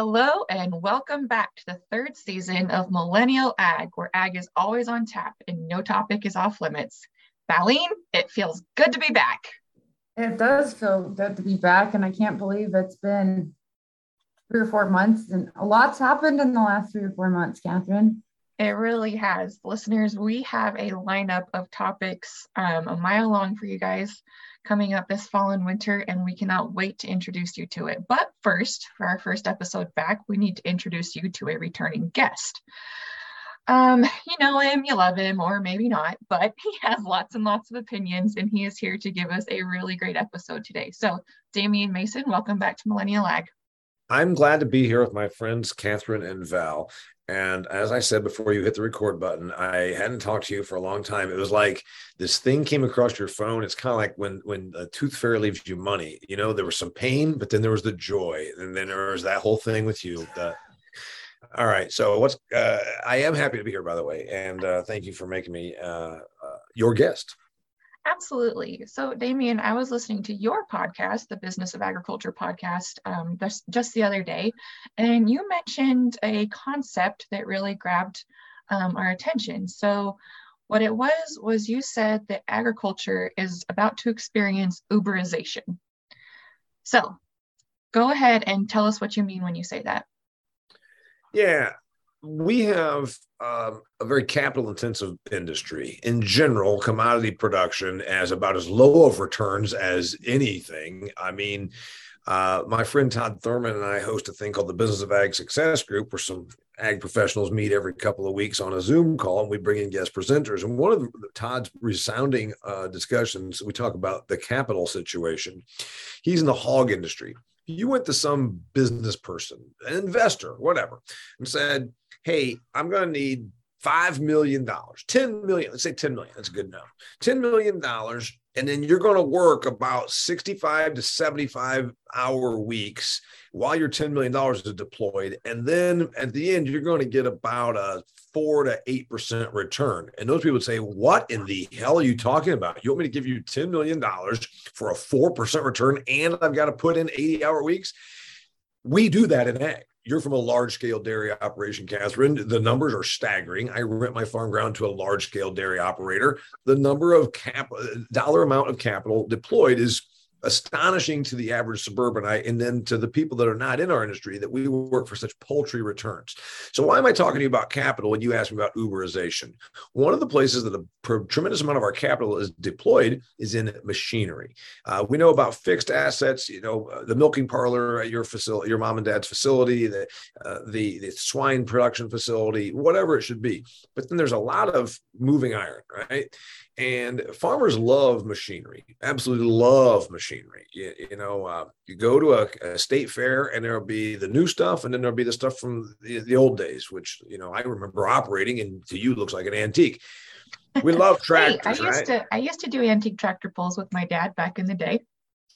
Hello and welcome back to the third season of Millennial Ag, where ag is always on tap and no topic is off limits. Valine, it feels good to be back. It does feel good to be back, and I can't believe it's been three or four months, and a lot's happened in the last three or four months, Katharine. It really has. Listeners, we have a lineup of topics um, a mile long for you guys coming up this fall and winter, and we cannot wait to introduce you to it. But first, for our first episode back, we need to introduce you to a returning guest. Um, you know him, you love him, or maybe not, but he has lots and lots of opinions, and he is here to give us a really great episode today. So, Damian Mason, welcome back to Millennial Ag. I'm glad to be here with my friends Katharine and Val. And as I said before you hit the record button, I hadn't talked to you for a long time. It was like this thing came across your phone. It's kind of like when when a tooth fairy leaves you money. You know, there was some pain, but then there was the joy, and then there was that whole thing with you. All right. So what's uh, I am happy to be here, by the way, and uh, thank you for making me uh, uh your guest. Absolutely. So, Damian, I was listening to your podcast, the Business of Agriculture podcast, um, just, just the other day, and you mentioned a concept that really grabbed um, our attention. So, what it was was you said that agriculture is about to experience Uberization. So, go ahead and tell us what you mean when you say that. Yeah, we have um, a very capital intensive industry. In general commodity production as about as low of returns as anything. I mean uh, my friend todd thurman and i host a thing called the business of ag success group where some ag professionals meet every couple of weeks on a zoom call and we bring in guest presenters. And one of the, todd's resounding uh, discussions we talk about the capital situation. He's in the hog industry. You went to some business person, an investor, whatever, and said, hey, I'm going to need $5 million, 10 million, let's say 10 million, that's a good number, $10 million. And then you're going to work about 65 to 75 hour weeks while your $10 million is deployed. And then at the end, you're going to get about a four to 8% return. And those people would say, What in the hell are you talking about? You want me to give you $10 million for a 4% return and I've got to put in 80 hour weeks? We do that in ag you're from a large scale dairy operation, Katharine. The numbers are staggering. I rent my farm ground to a large scale dairy operator. The number of cap dollar amount of capital deployed is astonishing to the average suburbanite and then to the people that are not in our industry that we work for such paltry returns. So why am I talking to you about capital when you ask me about Uberization? One of the places that a tremendous amount of our capital is deployed is in machinery. Uh, we know about fixed assets, you know, uh, the milking parlor at your facility, your mom and dad's facility, the, uh, the, the swine production facility, whatever it should be. But then there's a lot of moving iron, right? And farmers love machinery, absolutely love machinery. You, you know, uh, you go to a, a, state fair and there'll be the new stuff, and then there'll be the stuff from the, the old days, which you know I remember operating, and to you looks like an antique. We love tractors. I used right? to I used to do antique tractor pulls with my dad back in the day.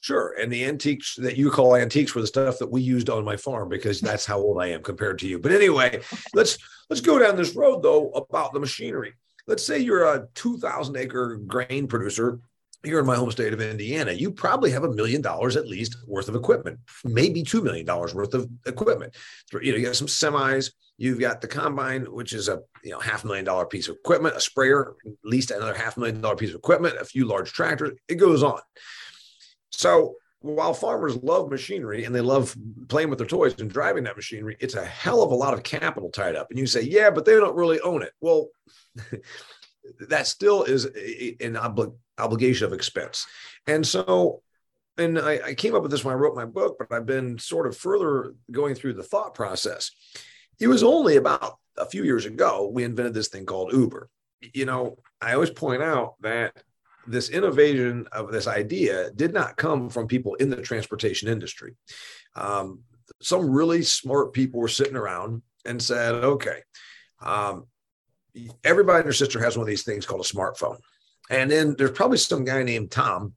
Sure, and the antiques that you call antiques were the stuff that we used on my farm because that's how old I am compared to you. But anyway, let's let's go down this road though about the machinery let's say you're a 2,000 acre grain producer here in my home state of Indiana, you probably have a million dollars at least worth of equipment, maybe $2 million worth of equipment. You know, you got some semis, you've got the combine, which is a, you know, half million dollar piece of equipment, a sprayer, at least another half million dollar piece of equipment, a few large tractors, it goes on. So while farmers love machinery and they love playing with their toys and driving that machinery, it's a hell of a lot of capital tied up. And you say, yeah, but they don't really own it. Well, that still is an obli- obligation of expense. And so, and I, I came up with this when I wrote my book, but I've been sort of further going through the thought process. It was only about a few years ago we invented this thing called Uber. You know, I always point out that this innovation of this idea did not come from people in the transportation industry. Um, some really smart people were sitting around and said, okay, um, everybody and their sister has one of these things called a smartphone. And then there's probably some guy named Tom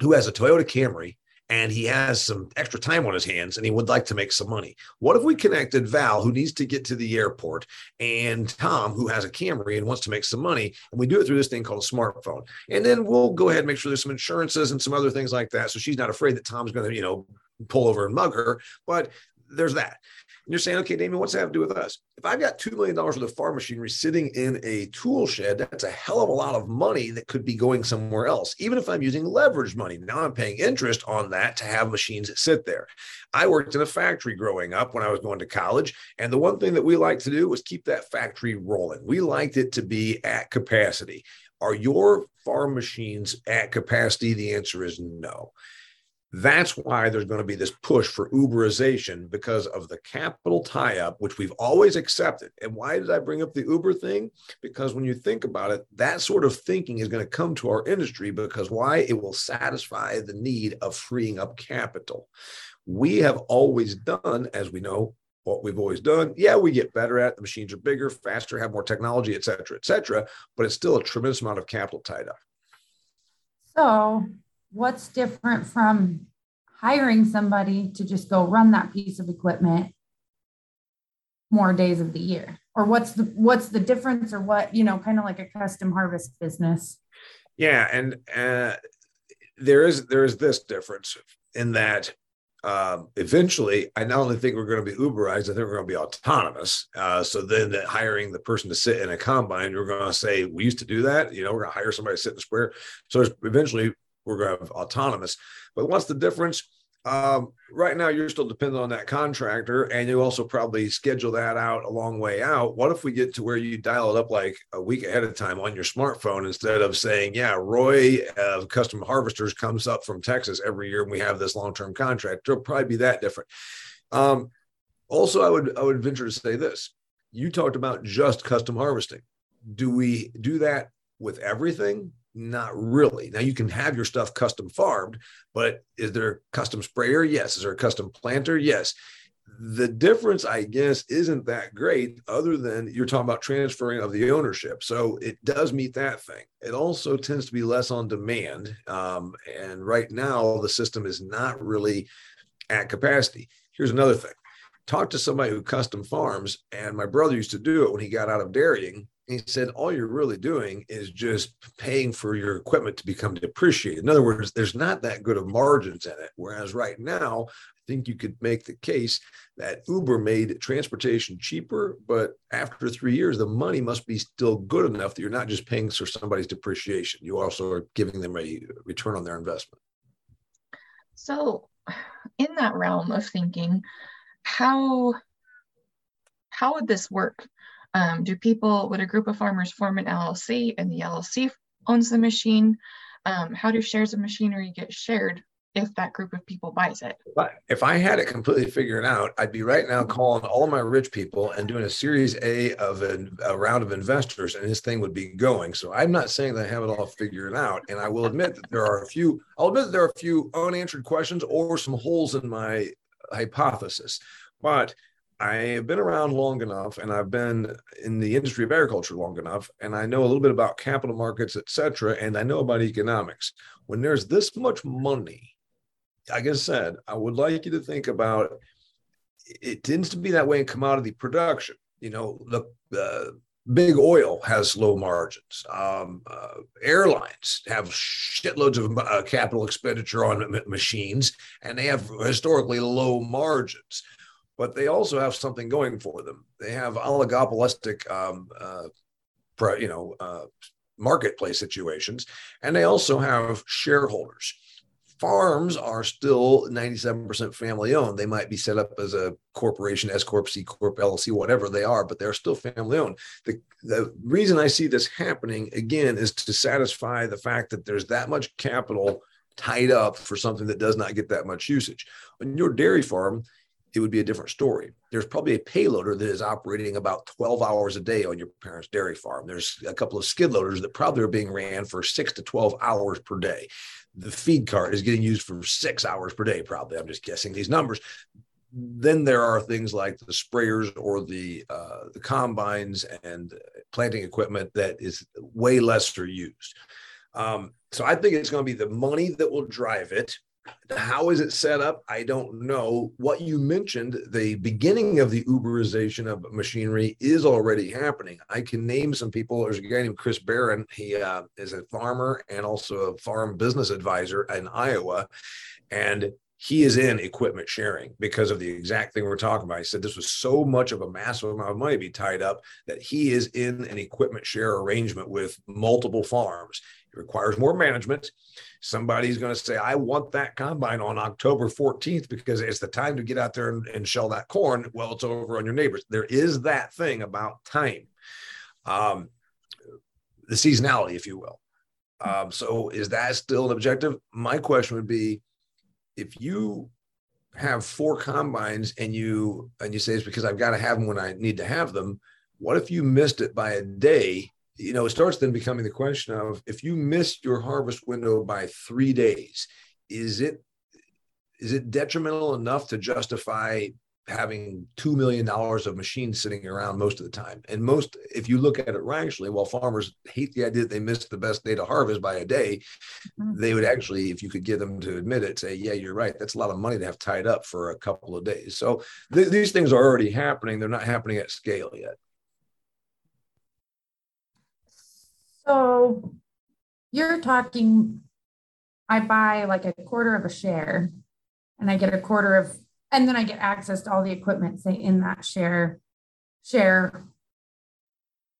who has a Toyota Camry and he has some extra time on his hands and he would like to make some money. What if we connected Val, who needs to get to the airport, and Tom, who has a Camry and wants to make some money, and we do it through this thing called a smartphone? And then we'll go ahead and make sure there's some insurances and some other things like that. So she's not afraid that Tom's going to, you know, pull over and mug her. But there's that. And you're saying, okay, Damian, what's that have to do with us? If I've got $2 million worth of farm machinery sitting in a tool shed, that's a hell of a lot of money that could be going somewhere else. Even if I'm using leverage money, now I'm paying interest on that to have machines sit there. I worked in a factory growing up when I was going to college. And the one thing that we liked to do was keep that factory rolling. We liked it to be at capacity. Are your farm machines at capacity? The answer is no. That's why there's going to be this push for Uberization because of the capital tie up, which we've always accepted. And why did I bring up the Uber thing? Because when you think about it, that sort of thinking is going to come to our industry because why? It will satisfy the need of freeing up capital. We have always done, as we know, what we've always done. Yeah, we get better at it. The machines are bigger, faster, have more technology, et cetera, et cetera, but it's still a tremendous amount of capital tied up. So what's different from hiring somebody to just go run that piece of equipment more days of the year or what's the what's the difference or what you know kind of like a custom harvest business yeah and uh, there is there is this difference in that um, eventually, I not only think we're going to be Uberized, I think we're going to be autonomous. Uh, so then, hiring the person to sit in a combine, we're going to say we used to do that. You know, we're going to hire somebody to sit in the square. So eventually, we're going to have autonomous. But what's the difference? Um, right now, you're still dependent on that contractor, and you also probably schedule that out a long way out. What if we get to where you dial it up like a week ahead of time on your smartphone instead of saying, "Yeah, Roy of Custom Harvesters comes up from Texas every year, and we have this long-term contract." It'll probably be that different. Um, also, I would I would venture to say this: you talked about just custom harvesting. Do we do that with everything? Not really. Now you can have your stuff custom farmed, but is there a custom sprayer? Yes. Is there a custom planter? Yes. The difference, I guess, isn't that great, other than you're talking about transferring of the ownership. So it does meet that thing. It also tends to be less on demand. Um, and right now, the system is not really at capacity. Here's another thing talk to somebody who custom farms, and my brother used to do it when he got out of dairying he said, all you're really doing is just paying for your equipment to become depreciated. In other words, there's not that good of margins in it. Whereas right now, I think you could make the case that Uber made transportation cheaper, but after three years, the money must be still good enough that you're not just paying for somebody's depreciation. You also are giving them a return on their investment. So, in that realm of thinking, how how would this work? Um, do people, would a group of farmers form an LLC and the LLC owns the machine? Um, how do shares of machinery get shared if that group of people buys it? If I had it completely figured out, I'd be right now calling all my rich people and doing a series A of an, a round of investors, and this thing would be going. So I'm not saying that I have it all figured out. And I will admit that there are a few, I'll admit that there are a few unanswered questions or some holes in my hypothesis. But I have been around long enough and I've been in the industry of agriculture long enough and I know a little bit about capital markets, et cetera, and I know about economics. When there's this much money, like I said, I would like you to think about it tends to be that way in commodity production. You know, the uh, big oil has low margins. Um, uh, airlines have shitloads of uh, capital expenditure on m- machines, and they have historically low margins but they also have something going for them. They have oligopolistic, um, uh, you know, uh, marketplace situations, and they also have shareholders. Farms are still 97% family owned. They might be set up as a corporation, S Corp, C Corp, LLC, whatever they are, but they're still family owned. The, the reason I see this happening again is to satisfy the fact that there's that much capital tied up for something that does not get that much usage. On your dairy farm, it would be a different story. There's probably a payloader that is operating about 12 hours a day on your parents' dairy farm. There's a couple of skid loaders that probably are being ran for six to 12 hours per day. The feed cart is getting used for six hours per day, probably. I'm just guessing these numbers. Then there are things like the sprayers or the uh, the combines and planting equipment that is way lesser used. Um, so I think it's going to be the money that will drive it how is it set up? I don't know. What you mentioned, the beginning of the Uberization of machinery is already happening. I can name some people. There's a guy named Chris Barron. He uh, is a farmer and also a farm business advisor in Iowa. And he is in equipment sharing because of the exact thing we're talking about. He said this was so much of a massive amount of money to be tied up that he is in an equipment share arrangement with multiple farms. It requires more management. Somebody's going to say, I want that combine on October 14th because it's the time to get out there and, and shell that corn. Well, it's over on your neighbors. There is that thing about time, um, the seasonality, if you will. Um, so is that still an objective? My question would be if you have four combines and you and you say it's because I've got to have them when I need to have them, what if you missed it by a day? You know, it starts then becoming the question of if you missed your harvest window by three days, is it is it detrimental enough to justify having $2 million of machines sitting around most of the time. And most, if you look at it rationally, while farmers hate the idea that they missed the best day to harvest by a day, mm-hmm. they would actually, if you could get them to admit it, say, yeah, you're right. That's a lot of money to have tied up for a couple of days. So th- these things are already happening. They're not happening at scale yet. So you're talking, I buy like a quarter of a share and I get a quarter of and then I get access to all the equipment, say in that share, share,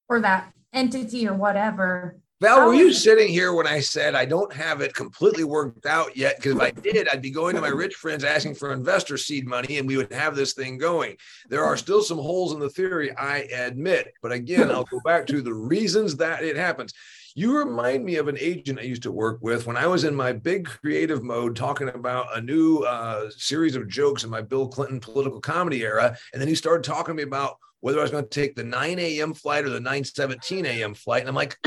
or that entity or whatever. Val, were you sitting here when I said I don't have it completely worked out yet? Because if I did, I'd be going to my rich friends asking for investor seed money and we would have this thing going. There are still some holes in the theory, I admit. But again, I'll go back to the reasons that it happens. You remind me of an agent I used to work with when I was in my big creative mode talking about a new uh, series of jokes in my Bill Clinton political comedy era. And then he started talking to me about whether I was going to take the 9 a.m. flight or the 9:17 a.m. flight. And I'm like,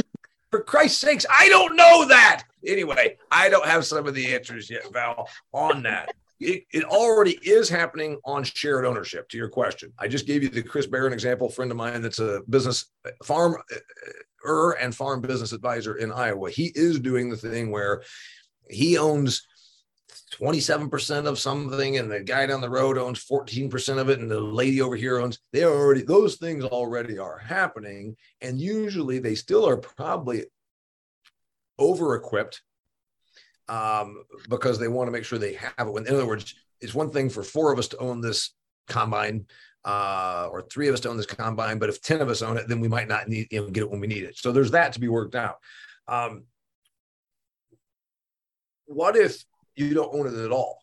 for Christ's sakes, I don't know that. Anyway, I don't have some of the answers yet, Val, on that. It, it, already is happening on shared ownership to your question. I just gave you the Chris Barron example, friend of mine that's a business uh, farm uh, uh, er, and farm business advisor in Iowa. He is doing the thing where he owns 27% of something and the guy down the road owns 14% of it and the lady over here owns they already those things already are happening and usually they still are probably over equipped um, because they want to make sure they have it in other words it's one thing for four of us to own this combine uh, or three of us to own this combine, but if 10 of us own it, then we might not need, you know, get it when we need it. So there's that to be worked out. Um, what if you don't own it at all?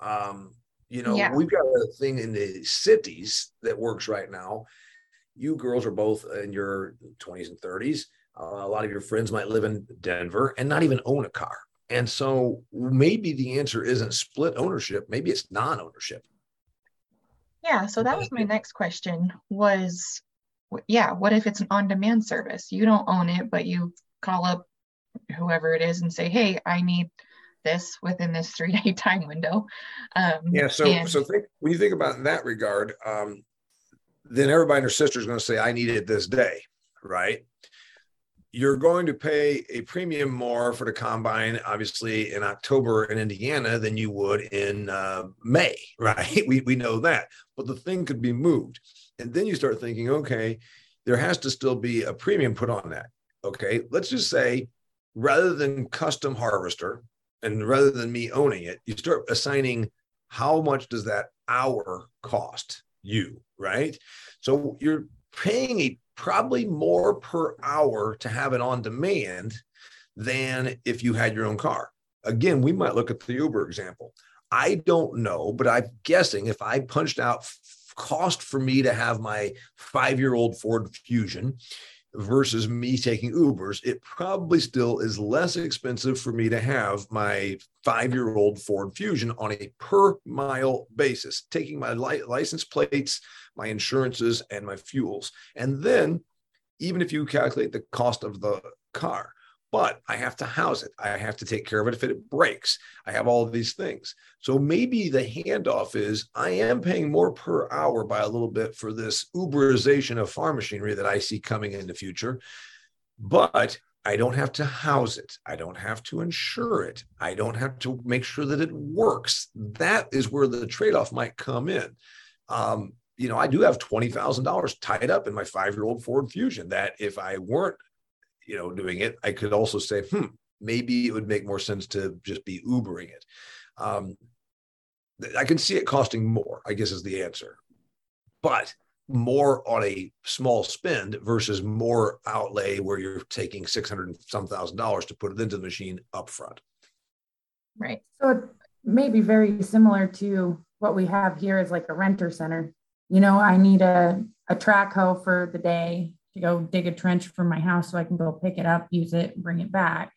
Um, you know, yeah. we've got a thing in the cities that works right now. You girls are both in your 20s and 30s. Uh, a lot of your friends might live in Denver and not even own a car. And so maybe the answer isn't split ownership, maybe it's non ownership. Yeah, so that was my next question was yeah, what if it's an on-demand service? You don't own it, but you call up whoever it is and say, "Hey, I need this within this three-day time window." Um, yeah, so and- so think when you think about in that regard, um, then everybody and their sister is going to say, "I need it this day," right? You're going to pay a premium more for the combine, obviously in October in Indiana than you would in uh, May, right? We, we know that, but the thing could be moved. And then you start thinking, okay, there has to still be a premium put on that. Okay, let's just say rather than custom harvester and rather than me owning it, you start assigning how much does that hour cost you, right? So you're paying a probably more per hour to have it on demand than if you had your own car. Again, we might look at the Uber example. I don't know, but I'm guessing if I punched out cost for me to have my five year old Ford Fusion versus me taking Ubers, it probably still is less expensive for me to have my five year old Ford Fusion on a per mile basis, taking my li- license plates, my insurances, and my fuels. And then, even if you calculate the cost of the car, but I have to house it. I have to take care of it if it breaks. I have all these things. So maybe the handoff is I am paying more per hour by a little bit for this Uberization of farm machinery that I see coming in the future. But I don't have to house it. I don't have to insure it. I don't have to make sure that it works. That is where the trade off might come in. Um, you know, I do have $20,000 tied up in my five year old Ford Fusion that if I weren't you know, doing it, I could also say, hmm, maybe it would make more sense to just be Ubering it. Um, I can see it costing more, I guess is the answer. But more on a small spend versus more outlay where you're taking 600 and some thousand dollars to put it into the machine up front. Right. So it may be very similar to what we have here is like a renter center. You know, I need a, a track hoe for the day to go dig a trench for my house so I can go pick it up, use it, bring it back.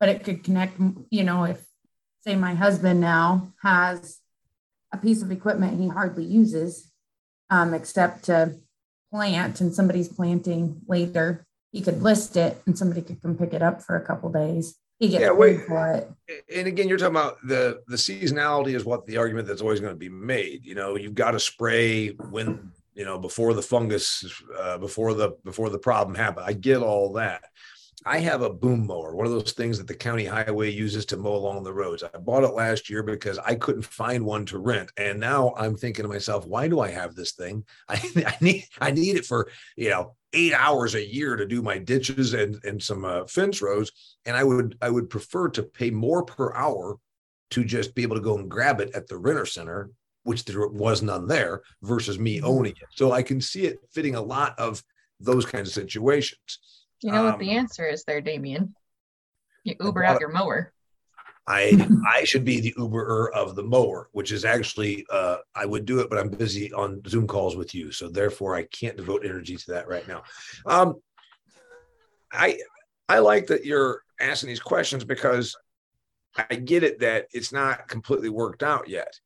But it could connect, you know, if say my husband now has a piece of equipment he hardly uses, um, except to plant and somebody's planting later, he could list it and somebody could come pick it up for a couple days. He gets yeah, wait, for it. And again, you're talking about the the seasonality is what the argument that's always going to be made. You know, you've got to spray when you know before the fungus, uh, before the before the problem happened. I get all that. I have a boom mower, one of those things that the county highway uses to mow along the roads. I bought it last year because I couldn't find one to rent, and now I'm thinking to myself, why do I have this thing? I, I need I need it for you know eight hours a year to do my ditches and and some uh, fence rows, and I would I would prefer to pay more per hour to just be able to go and grab it at the renter center, which there was none there, versus me mm-hmm. owning it. So I can see it fitting a lot of those kinds of situations. You know um, what the um, answer is there, Damian? You Uber out your mower. I I should be the Uberer of the mower, which is actually uh, I would do it, but I'm busy on Zoom calls with you, so therefore I can't devote energy to that right now. Um, I I like that you're asking these questions because I get it that it's not completely worked out yet.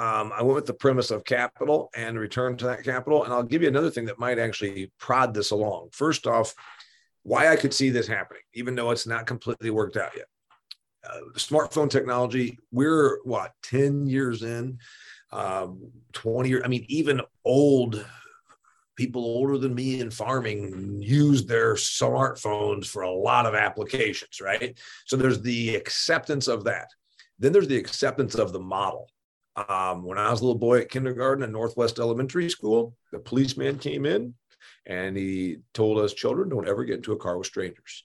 Um, I went with the premise of capital and return to that capital, and I'll give you another thing that might actually prod this along. First off, why I could see this happening, even though it's not completely worked out yet. Uh, smartphone technology, we're what, 10 years in, um, 20 years. I mean, even old people older than me in farming use their smartphones for a lot of applications, right? So there's the acceptance of that. Then there's the acceptance of the model. Um, when I was a little boy at kindergarten at Northwest Elementary School, the policeman came in, and he told us children don't ever get into a car with strangers.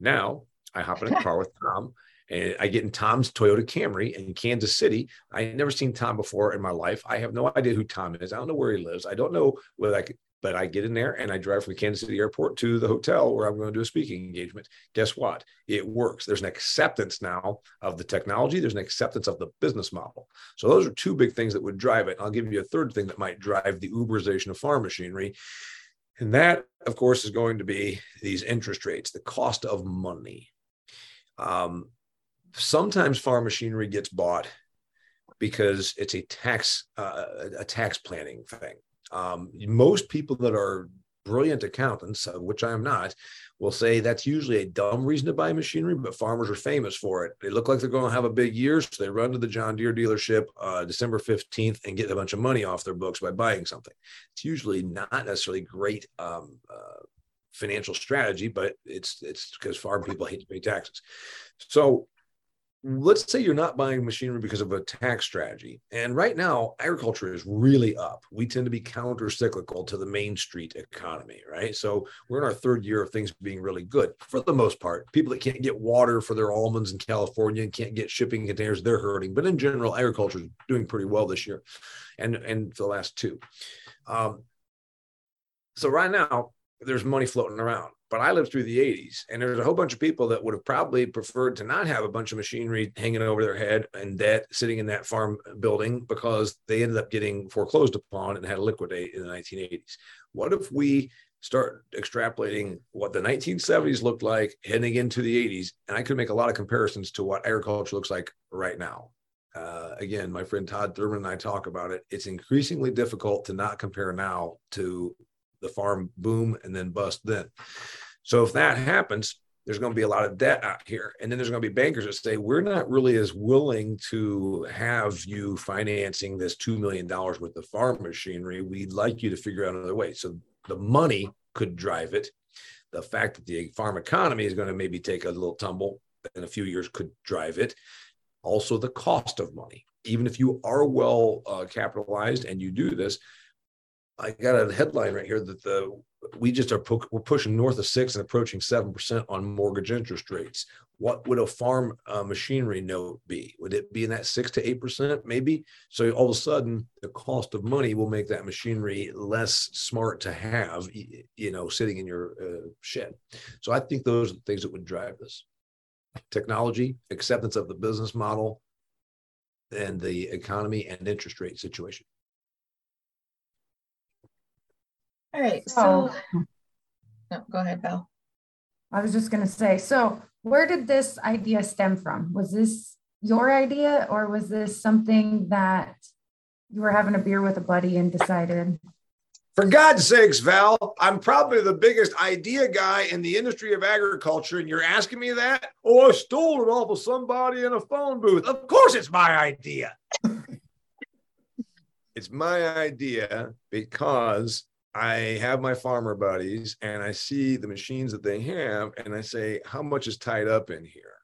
Now I hop in a car with Tom and I get in Tom's Toyota Camry in Kansas City. I had never seen Tom before in my life. I have no idea who Tom is. I don't know where he lives. I don't know whether I could, but I get in there and I drive from the Kansas City airport to the hotel where I'm going to do a speaking engagement. Guess what? It works. There's an acceptance now of the technology. There's an acceptance of the business model. So those are two big things that would drive it. I'll give you a third thing that might drive the Uberization of farm machinery and that, of course, is going to be these interest rates, the cost of money. Um, sometimes farm machinery gets bought because it's a tax uh, a tax planning thing. Um, most people that are brilliant accountants, which I am not, will say that's usually a dumb reason to buy machinery, but farmers are famous for it. They look like they're going to have a big year, so they run to the John Deere dealership uh, December 15th and get a bunch of money off their books by buying something. It's usually not necessarily great um, uh, financial strategy, but it's it's because farm people hate to pay taxes. So let's say you're not buying machinery because of a tax strategy. And right now, agriculture is really up. We tend to be counter cyclical to the main street economy, right? So we're in our third year of things being really good for the most part. People that can't get water for their almonds in California and can't get shipping containers, they're hurting. But in general, agriculture is doing pretty well this year and, and for the last two. Um, so right now, there's money floating around but I lived through the 80s, and there's a whole bunch of people that would have probably preferred to not have a bunch of machinery hanging over their head and debt sitting in that farm building because they ended up getting foreclosed upon and had to liquidate in the 1980s. What if we start extrapolating what the 1970s looked like heading into the 80s? And I could make a lot of comparisons to what agriculture looks like right now. Uh, again, my friend Todd Thurman and I talk about it. It's increasingly difficult to not compare now to the farm boom and then bust then. So if that happens, there's going to be a lot of debt out here. And then there's going to be bankers that say, we're not really as willing to have you financing this $2 million worth of farm machinery. We'd like you to figure out another way. So the money could drive it. The fact that the farm economy is going to maybe take a little tumble in a few years could drive it. Also, the cost of money. Even if you are well uh, capitalized and you do this, I got a headline right here that the we just are we're pushing north of six and approaching seven percent on mortgage interest rates. What would a farm uh, machinery note be? Would it be in that six to eight percent, maybe? So all of a sudden, the cost of money will make that machinery less smart to have, you know, sitting in your uh, shed. So I think those are the things that would drive this: technology, acceptance of the business model, and the economy and interest rate situation. All right. So, no, go ahead, Val. I was just going to say, so where did this idea stem from? Was this your idea or was this something that you were having a beer with a buddy and decided? For God's sakes, Val, I'm probably the biggest idea guy in the industry of agriculture, and you're asking me that? Oh, I stole it off of somebody in a phone booth. Of course, it's my idea. it's my idea because I have my farmer buddies and I see the machines that they have and I say, how much is tied up in here?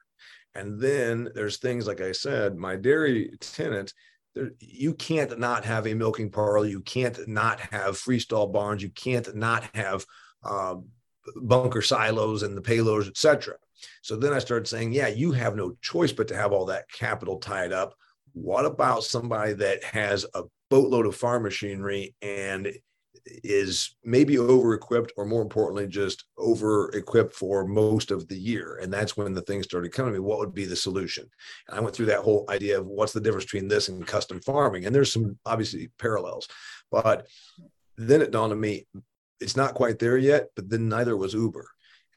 And then there's things like I said, my dairy tenant, there, you can't not have a milking parlor. You can't not have freestall barns. You can't not have uh, bunker silos and the payloads, etc. So then I started saying, yeah, you have no choice but to have all that capital tied up. What about somebody that has a boatload of farm machinery and is maybe over equipped or more importantly just over equipped for most of the year. And that's when the things started coming to me. What would be the solution? And i went through that whole idea of what's the difference between this and custom farming? And there's some obviously parallels. But then it dawned on me it's not quite there yet but then neither was uber.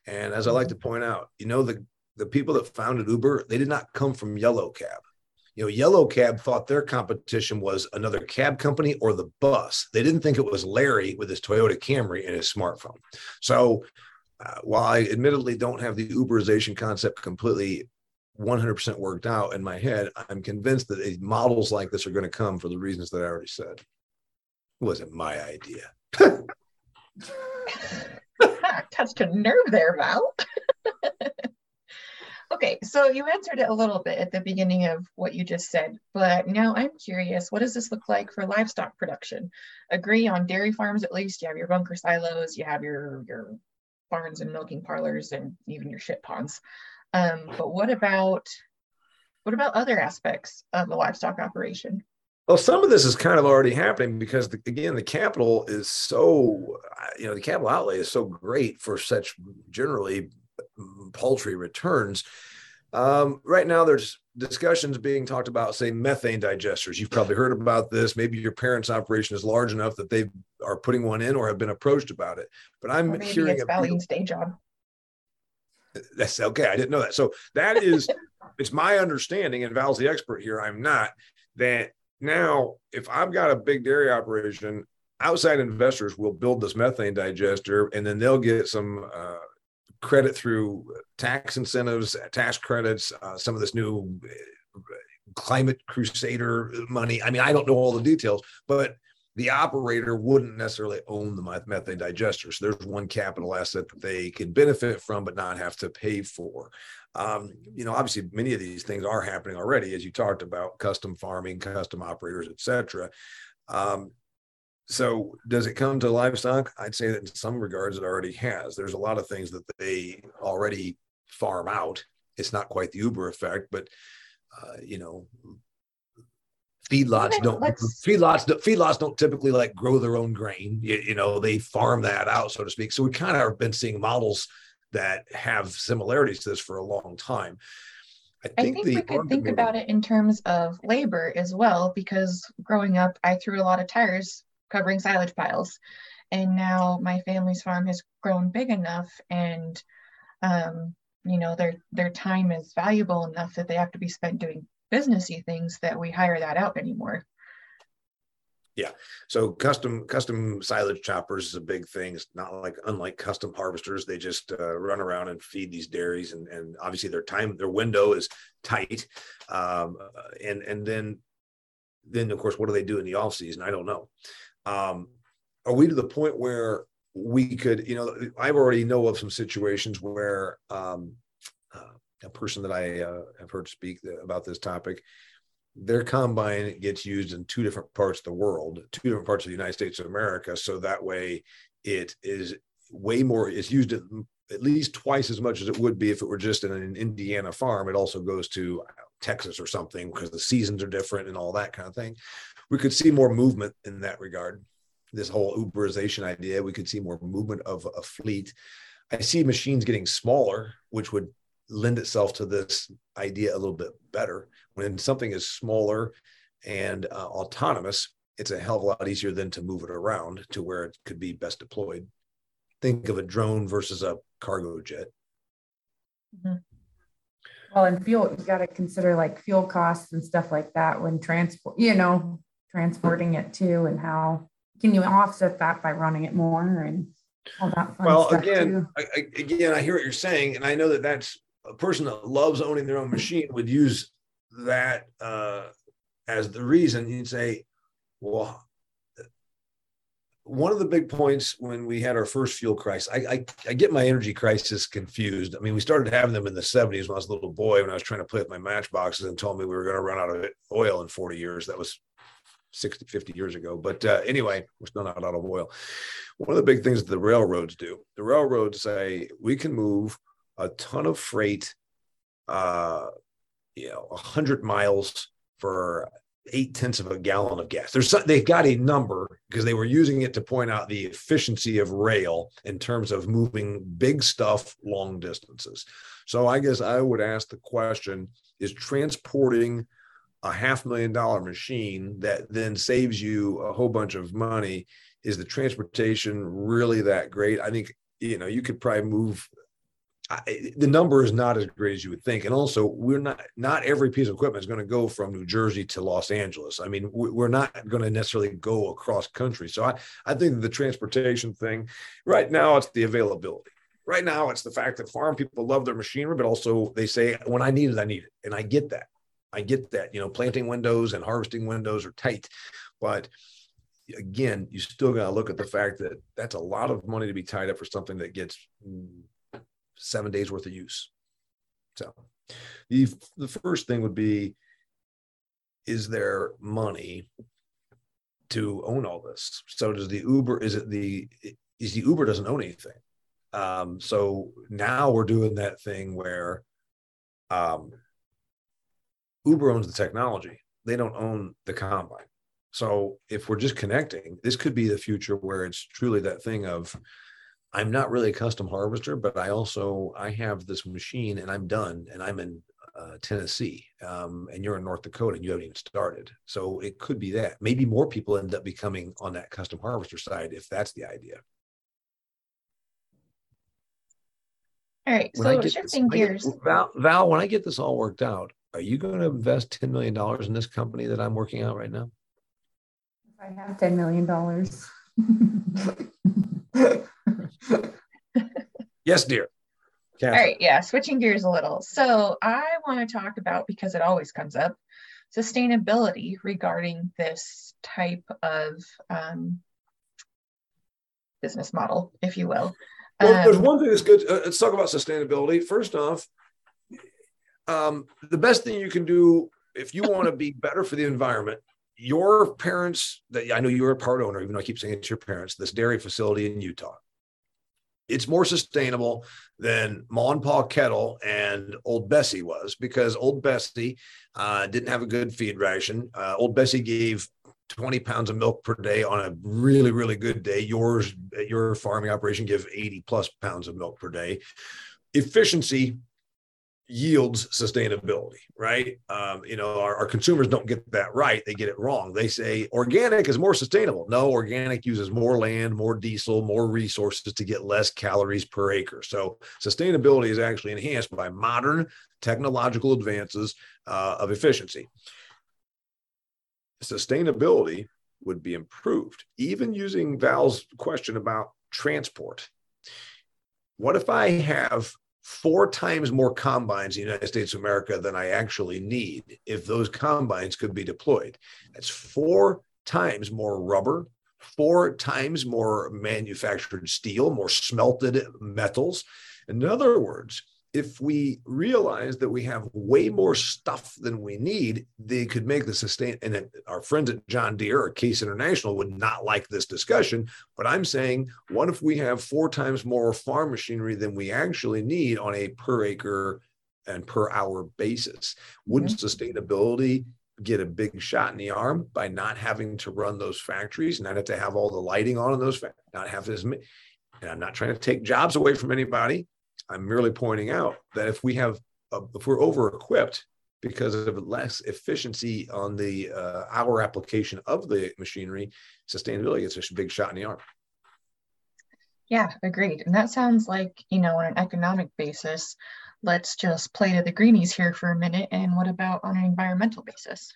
And as i like to mm-hmm. point out you know the the people that founded uber they did not come from yellow cab you know, Yellow Cab thought their competition was another cab company or the bus. They didn't think it was Larry with his Toyota Camry and his smartphone. So, uh, while I admittedly don't have the Uberization concept completely 100% worked out in my head, I'm convinced that models like this are going to come for the reasons that I already said. It wasn't my idea. Touched a nerve there, Val. Okay, so you answered it a little bit at the beginning of what you just said, but now I'm curious, what does this look like for livestock production? Agree on dairy farms at least, you have your bunker silos, you have your, your barns and milking parlors and even your shit ponds. Um, but what about what about other aspects of the livestock operation? Well, some of this is kind of already happening because, the, again, the capital is so, you know, the capital outlay is so great for such generally paltry returns. Um, right now, there's discussions being talked about, say, methane digesters. You've probably heard about this. Maybe your parents' operation is large enough that they are putting one in or have been approached about it. But I'm hearing it's Valiant's day job. That's okay. I didn't know that. So that is, it's my understanding, and Val's the expert here. I'm not that now. If I've got a big dairy operation, outside investors will build this methane digester, and then they'll get some. Uh, credit through tax incentives, tax credits, uh, some of this new uh, climate crusader money. I mean, I don't know all the details, but the operator wouldn't necessarily own the methane digester. So there's one capital asset that they can benefit from, but not have to pay for. Um, you know, obviously, many of these things are happening already, as you talked about, custom farming, custom operators, et cetera. Um, so does it come to livestock? I'd say that in some regards it already has. There's a lot of things that they already farm out. It's not quite the Uber effect, but uh, you know, feedlots don't feedlots feedlots don't typically like grow their own grain. You, you know, they farm that out, so to speak. So we kind of have been seeing models that have similarities to this for a long time. I think, I think we could think about it in terms of labor as well, because growing up, I threw a lot of tires covering silage piles. And now my family's farm has grown big enough and um, you know their their time is valuable enough that they have to be spent doing businessy things that we hire that out anymore. Yeah. So custom custom silage choppers is a big thing. It's not like unlike custom harvesters. They just uh, run around and feed these dairies, and and obviously their time their window is tight. Um, and and then then of course what do they do in the off season? I don't know. Um, are we to the point where we could, you know, I already know of some situations where um, uh, a person that I uh, have heard speak about this topic, their combine gets used in two different parts of the world, two different parts of the United States of America. So that way it is way more. It's used at, at least twice as much as it would be if it were just in an Indiana farm. It also goes to Texas or something because the seasons are different and all that kind of thing. We could see more movement in that regard. This whole Uberization idea, we could see more movement of a fleet. I see machines getting smaller, which would lend itself to this idea a little bit better. When something is smaller and uh, autonomous, it's a hell of a lot easier than to move it around to where it could be best deployed. Think of a drone versus a cargo jet. Mm-hmm. Well, and fuel, you got to consider like fuel costs and stuff like that when transport, you know, transporting it to and how can you offset that by running it more and all that well again I, I, again i hear what you're saying and i know that that's a person that loves owning their own machine would use that uh, as the reason you'd say well one of the big points when we had our first fuel crisis, I, I, I, get my energy crisis confused. I mean, we started having them in the 70s when I was a little boy, when I was trying to play with my matchboxes and told me we were going to run out of oil in 40 years. That was 60, 50 years ago. But uh, anyway, we're still not out of oil. One of the big things that the railroads do, the railroads say we can move a ton of freight, uh, you know, 100 miles for eight tenths of a gallon of gas. There's they've got a number because they were using it to point out the efficiency of rail in terms of moving big stuff long distances. So I guess I would ask the question: Is transporting a half million dollar machine that then saves you a whole bunch of money? Is the transportation really that great? I think you know you could probably move I, the number is not as great as you would think, and also we're not not every piece of equipment is going to go from New Jersey to Los Angeles. I mean, we're not going to necessarily go across country. So I I think the transportation thing right now it's the availability. Right now it's the fact that farm people love their machinery, but also they say when I need it, I need it, and I get that. I get that. You know, planting windows and harvesting windows are tight, but again, you still got to look at the fact that that's a lot of money to be tied up for something that gets seven days worth of use. So the, the first thing would be, is there money to own all this? So does the Uber, is it the, is the Uber doesn't own anything. Um, so now we're doing that thing where um, Uber owns the technology. They don't own the combine. So if we're just connecting, this could be the future where it's truly that thing of I'm not really a custom harvester, but I also I have this machine and I'm done and I'm in uh, Tennessee um, and you're in North Dakota and you haven't even started. So it could be that maybe more people end up becoming on that custom harvester side if that's the idea. All right, when so shifting this, gears. Get, Val, Val, when I get this all worked out, are you going to invest $10 million in this company that I'm working out right now? If I have $10 million. yes, dear. Katharine. All right, yeah, switching gears a little. So I want to talk about because it always comes up sustainability regarding this type of um, business model, if you will. Well, um, there's one thing that's good. Uh, let's talk about sustainability. First off, um, the best thing you can do if you want to be better for the environment your parents that I know you're a part owner, even though I keep saying it's your parents, this dairy facility in Utah. It's more sustainable than Ma and Pa Kettle and Old Bessie was because Old Bessie uh, didn't have a good feed ration. Uh, Old Bessie gave 20 pounds of milk per day on a really, really good day. Yours, your farming operation, give 80 plus pounds of milk per day. Efficiency yields sustainability, right? Um, you know, our, our, consumers don't get that right. They get it wrong. They say organic is more sustainable. No, organic uses more land, more diesel, more resources to get less calories per acre. So sustainability is actually enhanced by modern technological advances uh, of efficiency. Sustainability would be improved, even using Val's question about transport. What if I have four times more combines in the United States of America than I actually need if those combines could be deployed. That's four times more rubber, four times more manufactured steel, more smelted metals. In other words, if we realize that we have way more stuff than we need, they could make the sustain. And our friends at John Deere or Case International would not like this discussion. But I'm saying, what if we have four times more farm machinery than we actually need on a per acre and per hour basis? Wouldn't sustainability get a big shot in the arm by not having to run those factories, not have to have all the lighting on in those, not have this. And I'm not trying to take jobs away from anybody. I'm merely pointing out that if we have, uh, if we're over equipped because of less efficiency on the uh, hour application of the machinery, sustainability gets a big shot in the arm. Yeah, agreed. And that sounds like, you know, on an economic basis, let's just play to the greenies here for a minute. And what about on an environmental basis?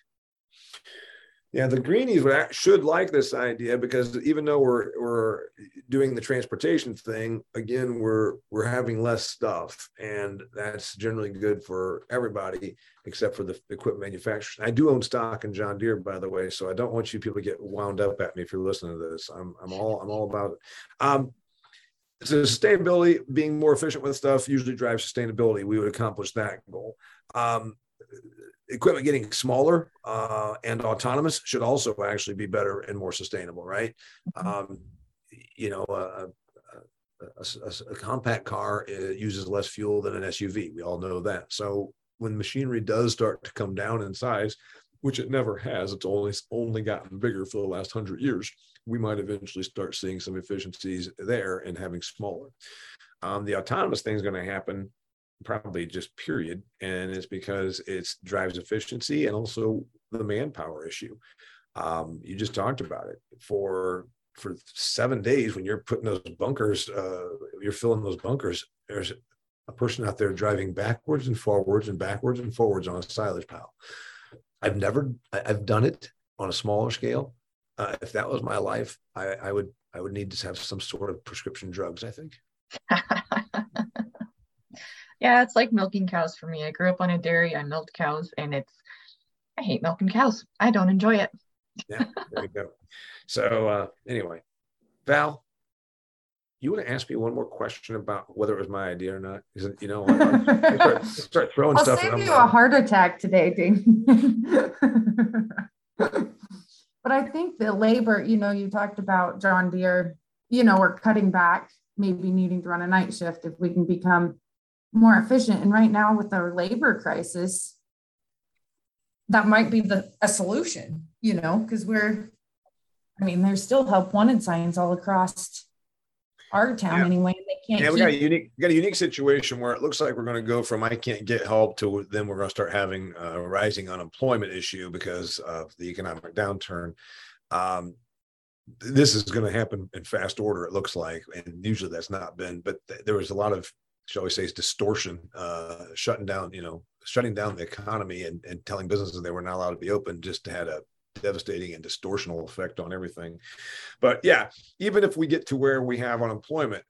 Yeah, the greenies would, should like this idea because even though we're we're doing the transportation thing, again, we're we're having less stuff, and that's generally good for everybody except for the equipment manufacturers. I do own stock in John Deere, by the way, so I don't want you people to get wound up at me if you're listening to this. I'm I'm all I'm all about it. Um, so sustainability, being more efficient with stuff, usually drives sustainability. We would accomplish that goal. Um, equipment getting smaller uh, and autonomous should also actually be better and more sustainable, right? Mm-hmm. Um, you know, a, a, a, a, compact car uh, uses less fuel than an SUV. We all know that. So when machinery does start to come down in size, which it never has, it's only only gotten bigger for the last hundred years. We might eventually start seeing some efficiencies there and having smaller. Um, the autonomous thing is going to happen probably just period and it's because it drives efficiency and also the manpower issue. Um, you just talked about it. For for seven days when you're putting those bunkers uh, you're filling those bunkers there's a person out there driving backwards and forwards and backwards and forwards on a silage pile. I've never i've done it on a smaller scale. Uh, if that was my life I, I would i would need to have some sort of prescription drugs i think yeah, it's like milking cows for me. I grew up on a dairy. I milked cows, and it's I hate milking cows. I don't enjoy it. yeah, there you go. So uh, anyway, Val, you want to ask me one more question about whether it was my idea or not? Is it, you know, I start, start throwing I'll stuff. I'll save you a heart attack today, Dean. but I think the labor, you know, you talked about John Deere, you know, we're cutting back, maybe needing to run a night shift if we can become more efficient. And right now, with our labor crisis, that might be the a solution, you know, because we're, I mean, there's still help wanted signs all across our town yeah. anyway. They can't. Yeah, we got a unique, got a unique situation where it looks like we're going to go from I can't get help to then we're going to start having a rising unemployment issue because of the economic downturn. Um, this is going to happen in fast order. It looks like, and usually that's not been. But th- there was a lot of shall we say, is distortion, uh, shutting down, you know, shutting down the economy and, and telling businesses they were not allowed to be open just had a devastating and distortional effect on everything. But yeah, even if we get to where we have unemployment,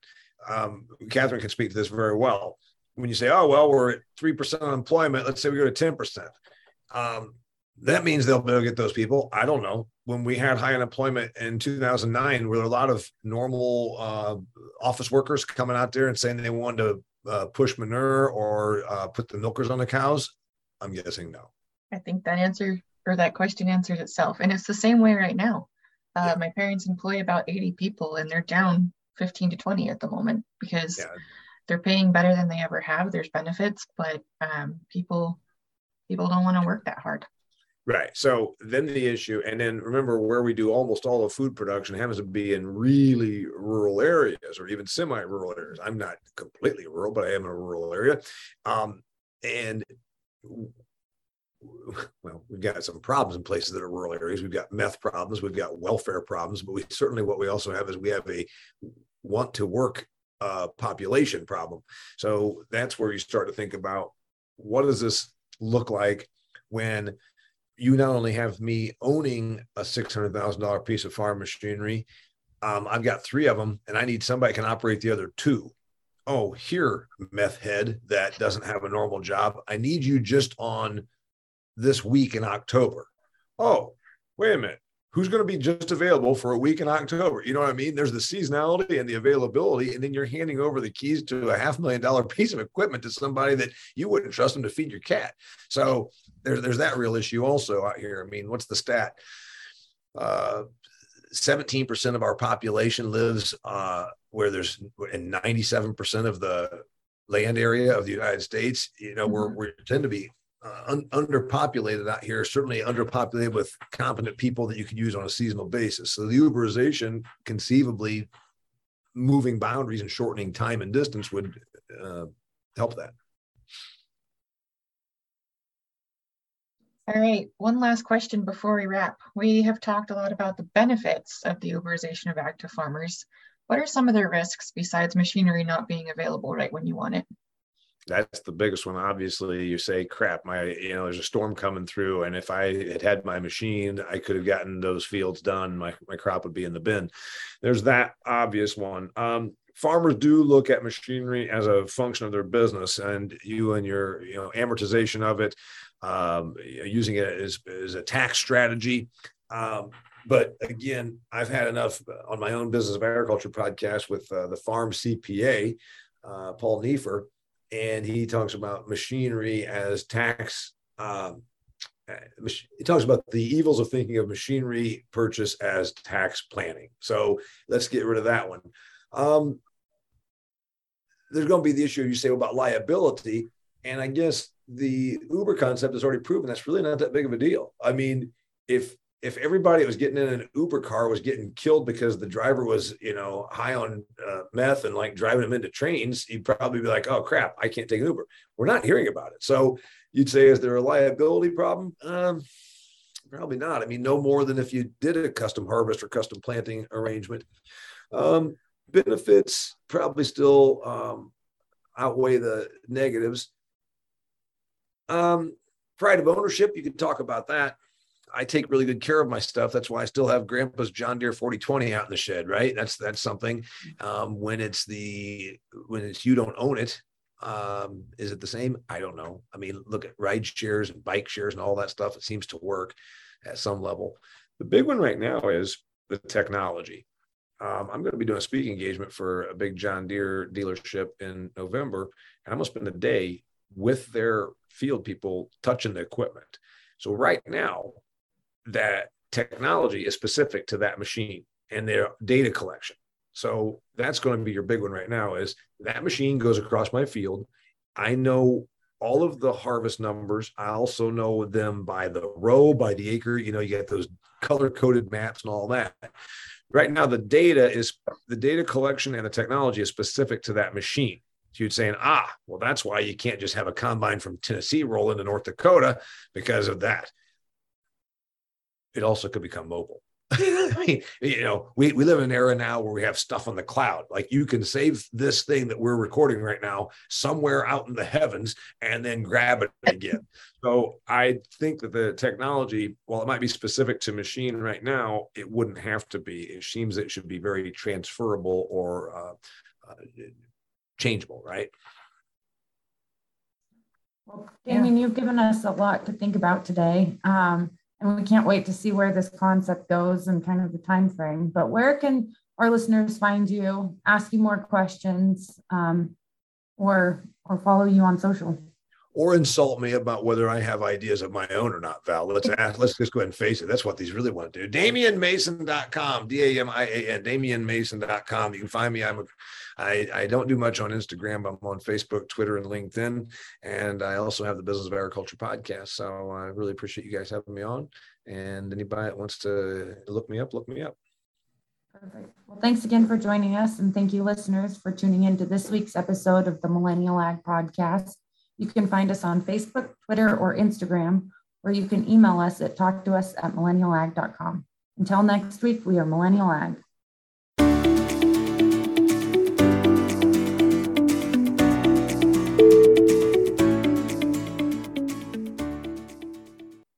um, Katharine can speak to this very well. When you say, oh, well, we're at 3% unemployment, let's say we go to 10%. Um, that means they'll be able to get those people. I don't know. When we had high unemployment in 2009, were a lot of normal uh, office workers coming out there and saying they wanted to uh, push manure or uh, put the milkers on the cows? I'm guessing no. I think that answer or that question answers itself. And it's the same way right now. Uh, yeah. My parents employ about 80 people and they're down 15 to 20 at the moment because yeah. they're paying better than they ever have. There's benefits, but um, people people don't want to work that hard. Right. So then the issue, and then remember where we do almost all of food production happens to be in really rural areas or even semi-rural areas. I'm not completely rural, but I am in a rural area. Um, and well, we've got some problems in places that are rural areas. We've got meth problems, we've got welfare problems, but we certainly what we also have is we have a want to work uh, population problem. So that's where you start to think about what does this look like when you not only have me owning a $600,000 piece of farm machinery, um, I've got three of them and I need somebody can operate the other two. Oh, here, meth head that doesn't have a normal job. I need you just on this week in October. Oh, wait a minute. Who's going to be just available for a week in October? You know what I mean? There's the seasonality and the availability, and then you're handing over the keys to a half million dollar piece of equipment to somebody that you wouldn't trust them to feed your cat. So there's there's that real issue also out here. I mean, what's the stat? Uh, 17% of our population lives uh, where there's and 97% of the land area of the United States. You know, mm-hmm. we're we tend to be un- underpopulated out here, certainly underpopulated with competent people that you can use on a seasonal basis. So the Uberization, conceivably, moving boundaries and shortening time and distance would uh, help that. All right, one last question before we wrap. We have talked a lot about the benefits of the Uberization of active farmers. What are some of the risks besides machinery not being available right when you want it? That's the biggest one. Obviously, you say, crap, my, you know, there's a storm coming through. And if I had had my machine, I could have gotten those fields done. My, my crop would be in the bin. There's that obvious one. Um, farmers do look at machinery as a function of their business and you and your you know amortization of it um, using it as, as a tax strategy. Um, but again, I've had enough on my own business of agriculture podcast with uh, the farm CPA, uh, Paul Neiffer, and he talks about machinery as tax. Um, he talks about the evils of thinking of machinery purchase as tax planning. So let's get rid of that one. Um, there's going to be the issue you say about liability, and I guess the Uber concept has already proven that's really not that big of a deal. I mean, if if everybody was getting in an Uber car was getting killed because the driver was, you know, high on uh, meth and like driving them into trains, you'd probably be like, "Oh crap, I can't take an Uber." We're not hearing about it. So you'd say, is there a liability problem? Um, probably not. I mean, no more than if you did a custom harvest or custom planting arrangement. Um, benefits probably still um, outweigh the negatives. Um, pride of ownership, you can talk about that. I take really good care of my stuff. That's why I still have Grandpa's John Deere 4020 out in the shed, right? That's that's something. Um, when it's the when it's you don't own it, um, is it the same? I don't know. I mean, look at ride shares and bike shares and all that stuff. It seems to work at some level. The big one right now is the technology. Um, I'm going to be doing a speaking engagement for a big John Deere dealership in November, and I'm going to spend a day with their field people touching the equipment. So right now, that technology is specific to that machine and their data collection. So that's going to be your big one right now is that machine goes across my field. I know all of the harvest numbers. I also know them by the row, by the acre. You know, you get those color coded maps and all that. Right now, the data is the data collection and the technology is specific to that machine. So you'd saying, ah, well, that's why you can't just have a combine from Tennessee roll into North Dakota because of that. It also could become mobile. I mean, you know, we, we live in an era now where we have stuff on the cloud. Like you can save this thing that we're recording right now somewhere out in the heavens and then grab it again. so I think that the technology, while it might be specific to machine right now, it wouldn't have to be. It seems it should be very transferable or uh, uh, changeable, right? Well, Damian, you've given us a lot to think about today. Um, and we can't wait to see where this concept goes and kind of the time frame. But where can our listeners find you, ask you more questions, um, or or follow you on social? Or insult me about whether I have ideas of my own or not, Val. Let's ask, let's just go ahead and face it. That's what these really want to do. DamianMason.com, D-A-M-I-A-N, DamianMason.com. You can find me. I'm a, I, I don't do much on Instagram, but I'm on Facebook, Twitter, and LinkedIn. And I also have the Business of Agriculture podcast. So I really appreciate you guys having me on. And anybody that wants to look me up, look me up. Perfect. Well, thanks again for joining us. And thank you, listeners, for tuning in to this week's episode of the Millennial Ag Podcast. You can find us on Facebook, Twitter, or Instagram, or you can email us at talktous at millennialag.com. Until next week, we are Millennial Ag.